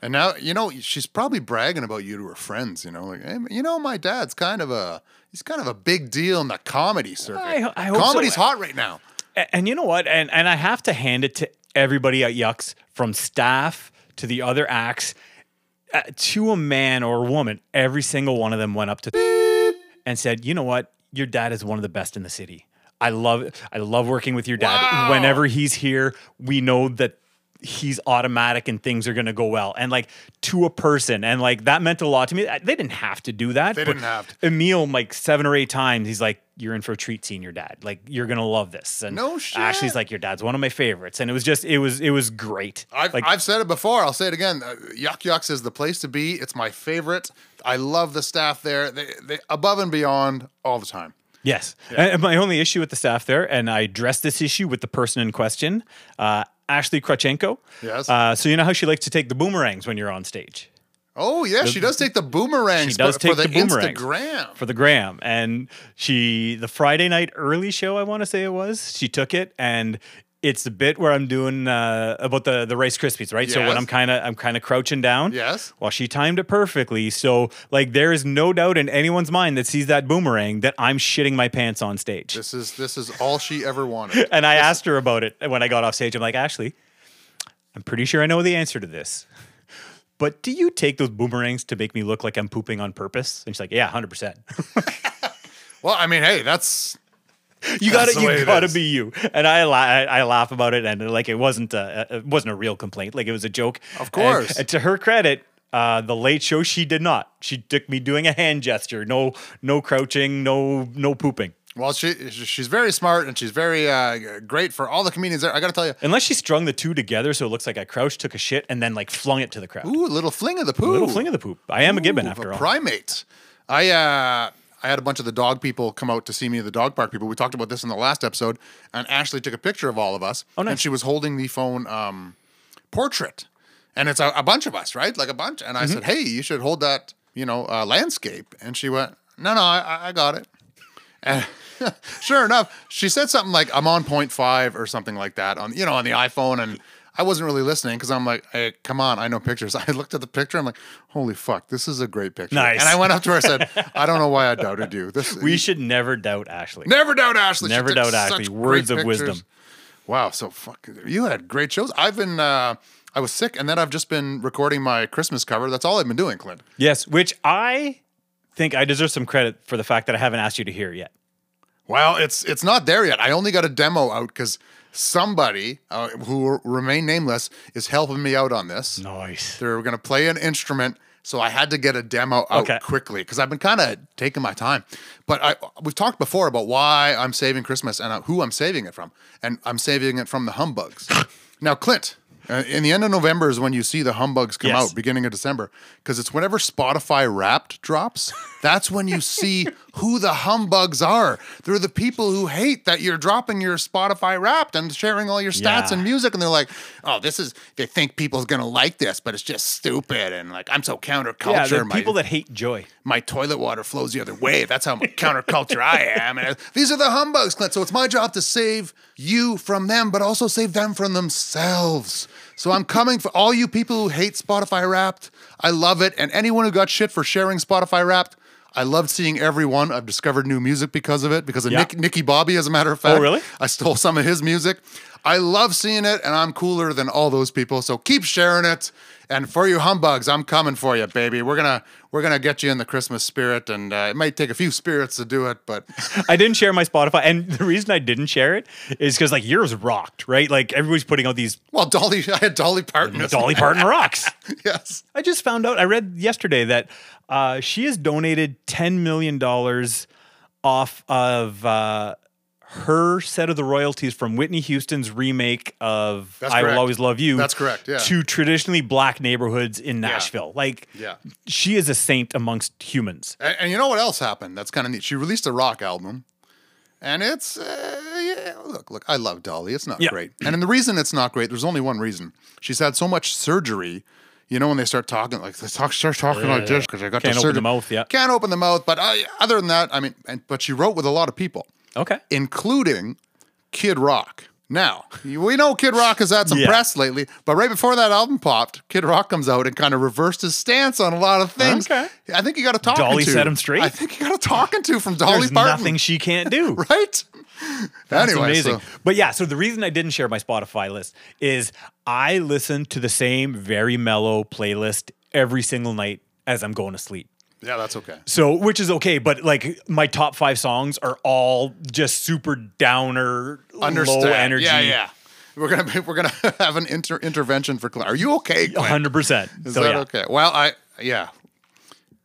And now you know she's probably bragging about you to her friends. You know, like hey, you know, my dad's kind of a he's kind of a big deal in the comedy circuit. I I hope so. Comedy's hot right now. A- And you know what? And and I have to hand it to everybody at Yuks, from staff to the other acts, uh, to a man or a woman. Every single one of them went up to and said, "You know what? Your dad is one of the best in the city. I love I love working with your dad. Wow. Whenever he's here, we know that." He's automatic and things are gonna go well. And like to a person, and like that meant a lot to me. They didn't have to do that. They didn't have to. Emil, like seven or eight times, he's like, You're in for a treat seeing your dad. Like, you're gonna love this. And No shit. Ashley's like, Your dad's one of my favorites. And it was just it was it was great. I've, like I've said it before. I'll say it again. Uh, Yuk Yuk's is the place to be. It's my favorite. I love the staff there. They, they above and beyond all the time. Yes. And my only issue with the staff there, and I addressed this issue with the person in question, uh, Ashley Krachenko. Yes. Uh, so you know how she likes to take the boomerangs when you're on stage Oh yeah, she does take the boomerangs She does for, for take the, the. Instagram. for the gram. And she the Friday night early show, I want to say it was, she took it and it's the bit where I'm doing uh, about the the Rice Krispies, right? So when I'm kind of I'm kind of crouching down. Yes. Well, she timed it perfectly. So like there is no doubt in anyone's mind that sees that boomerang that I'm shitting my pants on stage. This is this is all she ever wanted. And I asked her about it when I got off stage. I'm like, Ashley, I'm pretty sure I know the answer to this. But do you take those boomerangs to make me look like I'm pooping on purpose? And she's like, Yeah, hundred percent. Well, I mean, hey, that's You gotta, you gotta be you. And I, I, I laugh about it, and like it wasn't, a, it wasn't a real complaint. Like it was a joke. Of course. And, and to her credit, uh, the late show she did not. She took me doing a hand gesture. No, no crouching. No, no pooping. well, she she's very smart and she's very uh, great for all the comedians there. I got to tell you, Unless she strung the two together, so it looks like I crouched, took a shit, and then like flung it to the crowd. ooh, a little fling of the poo, A little fling of the poop. I am a gibbon after a all. primate. I uh, I had a bunch of the dog people come out to see me, the dog park people. We talked about this in the last episode, and Ashley took a picture of all of us, Oh, nice. and she was holding the phone um, portrait, and it's a, a bunch of us, right? Like a bunch. And I Mm-hmm. said, "Hey, you should hold that, you know, uh, landscape." And she went, "No, no, I- I, I got it." And sure enough, she said something like, "I'm on point five or something like that on you know on the iPhone," and I wasn't really listening because I'm like, "Hey, come on, I know pictures." I looked at the picture, I'm like, "Holy fuck, this is a great picture." Nice. And I went up to her and said, "I don't know why I doubted you. This We should never doubt Ashley. never doubt Ashley. Never doubt Ashley. Words of pictures. wisdom. Wow, so fuck, you had great shows. I've been, uh, I was sick, and then I've just been recording my Christmas cover. That's all I've been doing, Clint. Yes, which I think I deserve some credit for the fact that I haven't asked you to hear yet. Well, it's it's not there yet. I only got a demo out because somebody uh, who remain nameless is helping me out on this. Nice. They're going to play an instrument, so I had to get a demo out Okay. quickly because I've been kind of taking my time. But I we've talked before about why I'm saving Christmas and uh, who I'm saving it from, and I'm saving it from the humbugs. now, Clint. Uh, in the end of November is when you see the humbugs come Yes. out, beginning of December, because it's whenever Spotify Wrapped drops. That's when you see who the humbugs are. They're the people who hate that you're dropping your Spotify Wrapped and sharing all your stats Yeah. and music, and they're like, "Oh, this is." They think people's gonna like this, but it's just stupid, and like I'm so counterculture. Yeah, the my, people that hate joy. my toilet water flows the other way. That's how counterculture I am. And these are the humbugs, Clint. So it's my job to save you from them, but also save them from themselves. So I'm coming for all you people who hate Spotify Wrapped. I love it, and anyone who got shit for sharing Spotify Wrapped. I loved seeing everyone. I've discovered new music because of it, because of Yeah. Nick, Nicky Bobby, as a matter of oh, fact. Oh, really? I stole some of his music. I love seeing it, and I'm cooler than all those people. So keep sharing it. And for you humbugs, I'm coming for you, baby. We're gonna we're gonna get you in the Christmas spirit, and uh, it might take a few spirits to do it, but I didn't share my Spotify, and the reason I didn't share it is because like yours rocked, right? Like everybody's putting out these well, Dolly, I had Dolly Parton. Dolly Parton rocks. yes. I just found out. I read yesterday that uh, she has donated ten million dollars off of uh, her set of the royalties from Whitney Houston's remake of That's "I Will. Always Love You." That's correct, yeah. To traditionally black neighborhoods in Nashville, like Yeah. she is a saint amongst humans. And, and you know what else happened? That's kind of neat. She released a rock album, and it's uh, yeah, look, look, I love Dolly. It's not Yeah. great. And the reason it's not great, there's only one reason. She's had so much surgery. You know, when they start talking, like they talk, start talking like this because I got Can't open the mouth, yeah. Can't open the mouth. But I, other than that, I mean, and, but she wrote with a lot of people, Okay. including Kid Rock. Now, we know Kid Rock has had some Yeah. press lately, but right before that album popped, Kid Rock comes out and kind of reversed his stance on a lot of things. Okay. I think you got a talking Dolly to. set him straight? I think you got a talking to from Dolly There's Parton. nothing she can't do. right? That's anyway, amazing. so- But yeah, so the reason I didn't share my Spotify list is I listen to the same very mellow playlist every single night as I'm going to sleep. Yeah, that's okay. So, which is okay, but like my top five songs are all just super downer, Understand? low energy. Yeah, yeah. We're gonna be, we're gonna have an inter- intervention for Clint. Are you okay? Hundred percent. Is So that yeah, okay? Well, I yeah.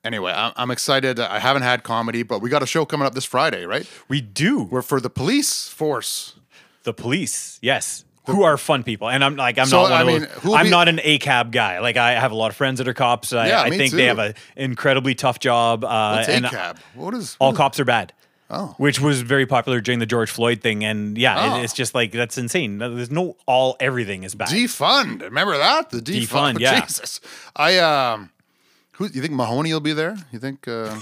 Anyway, I'm, I'm excited. I haven't had comedy, but we got a show coming up this Friday, right? we do. We're for the police force. the police, yes, who are fun people, and I'm like I'm So, not one I of mean, those. who'll I'm be- not an ACAB guy. Like I have a lot of friends that are cops. I, Yeah, I think too. they have an incredibly tough job. Uh, and ACAB? What is all what is- cops are bad. Oh. Which was very popular during the George Floyd thing, and yeah, it- Oh. it's just like that's insane. There's no all everything is bad. defund? Remember that? The defund. Defund, yeah. Jesus. I um. Who you think Mahoney will be there? You think uh,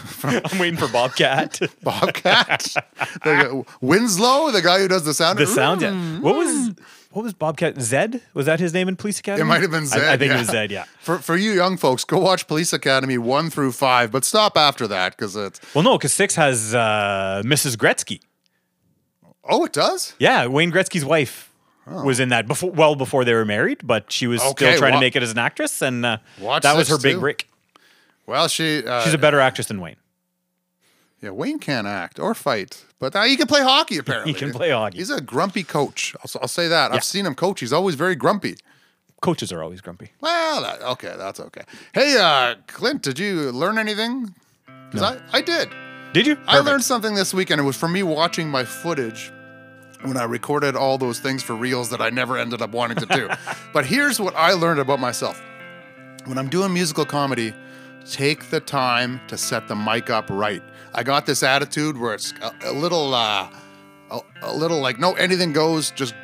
I'm waiting for Bobcat. Bobcat? the, Winslow, the guy who does the sound. the sound. Yeah. What was what was Bobcat? Zed was that his name in Police Academy? It might have been Zed. I, think yeah. it was Zed. Yeah. For for you young folks, go watch Police Academy one through five, but stop after that because it's Well, no, because six has uh, Mrs. Gretzky. oh, it does. Yeah, Wayne Gretzky's wife was in that before, well before they were married, but she was Oh. Okay, still trying to make it as an actress, and uh, that was her this big too. break. Well, she uh, She's a better actress than Wayne. yeah. Wayne can't act or fight, but uh, he can play hockey. Apparently, He can play hockey. He's a grumpy coach. I'll, I'll say that. Yeah. I've seen him coach. He's always very grumpy. Coaches are always grumpy. Well, that, okay, that's okay. Hey, uh, Clint, did you learn anything? 'Cause I, I did. Did you? I learned something this weekend. it was from me watching my footage when I recorded all those things for reels that I never ended up wanting to do. but here's what I learned about myself when I'm doing musical comedy, take the time to set the mic up right. I got this attitude where it's a, a little, uh, a, a little like, no, anything goes, just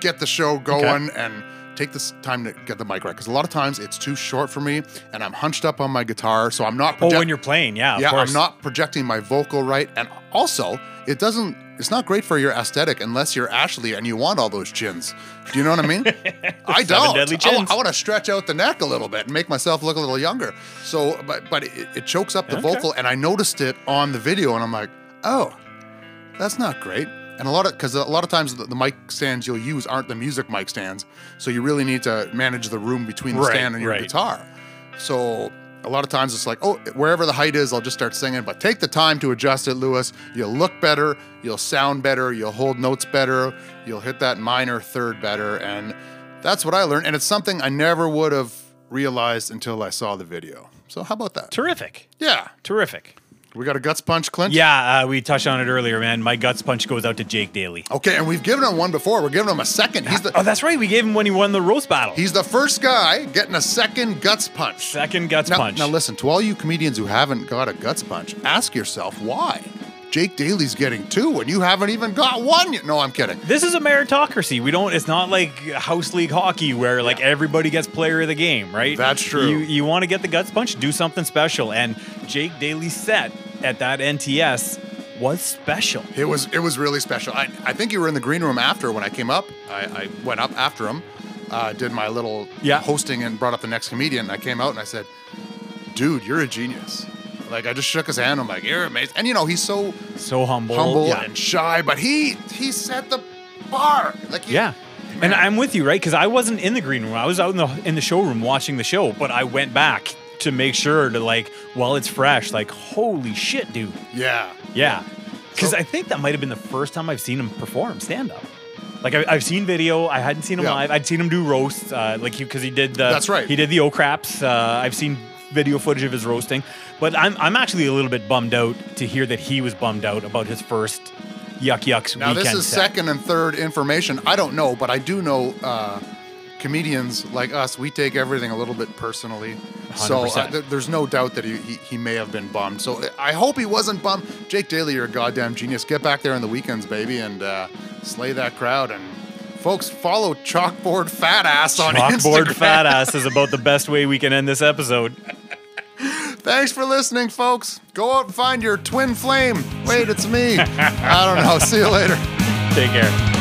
get the show going and take this time to get the mic right. Because a lot of times it's too short for me and I'm hunched up on my guitar, so I'm not Oh, when you're playing, yeah, of yeah, course. I'm not projecting my vocal right. And also, it doesn't, it's not great for your aesthetic unless you're Ashley and you want all those chins. Do you know what I mean? I don't. I, chins. want to stretch out the neck a little bit and make myself look a little younger. So, but, but it, it chokes up the Okay. vocal. And I noticed it on the video and I'm like, oh, that's not great. And a lot of, because a lot of times the, the mic stands you'll use aren't the music mic stands. So you really need to manage the room between the Right, stand and your right. guitar. So a lot of times it's like, oh, wherever the height is, I'll just start singing. But take the time to adjust it, Lewis. You'll look better, you'll sound better, you'll hold notes better, you'll hit that minor third better. And that's what I learned. And it's something I never would have realized until I saw the video. So how about that? Terrific. Yeah. Terrific. We got a guts punch, Clint? Yeah, uh, we touched on it earlier, man. My guts punch goes out to Jake Daly. Okay, and we've given him one before. We're giving him a second. He's the Oh, that's right. We gave him when he won the roast battle. he's the first guy getting a second guts punch. Second guts Now, punch. now listen, to all you comedians who haven't got a guts punch, ask yourself why. Jake Daly's getting two and you haven't even got one yet. No, I'm kidding. this is a meritocracy. We don't. It's not like house league hockey where like everybody gets player of the game, right? That's true. You you want to get the guts punch, do something special, and Jake Daly's set at that NTS was special. It was it was really special. I, I think you were in the green room after when I came up. I, I went up after him, uh, did my little Yeah. hosting and brought up the next comedian. I came out and I said, dude, you're a genius. Like I just shook his hand. I'm like, you're amazing. And you know, he's so So humble. humble yeah. and shy, but he he set the bar. Like he- Yeah. And I'm with you, right? Because I wasn't in the green room. I was out in the in the showroom watching the show, but I went back to make sure to like, while it's fresh, like, holy shit, dude. yeah. Yeah. Because So- I think that might have been the first time I've seen him perform stand up. Like I, I've seen video, I hadn't seen him Yeah. live. I'd seen him do roasts, uh, like because he, did the. That's right. He did the O craps. Uh, I've seen video footage of his roasting, but I'm I'm actually a little bit bummed out to hear that he was bummed out about his first Yuk Yuk's Now weekend this is set. second and third information. I don't know, but I do know uh, comedians like us. We take everything a little bit personally. So uh, th- there's no doubt that he, he he may have been bummed. So I hope he wasn't bummed. Jake Daly, you're a goddamn genius. Get back there on the weekends, baby, and uh, slay that crowd. And folks, follow Chalkboard Fat Ass on Chalkboard Instagram. Chalkboard Fat ass is about the best way we can end this episode. Thanks for listening, folks. Go out and find your twin flame. Wait, it's me. I don't know. See you later. Take care.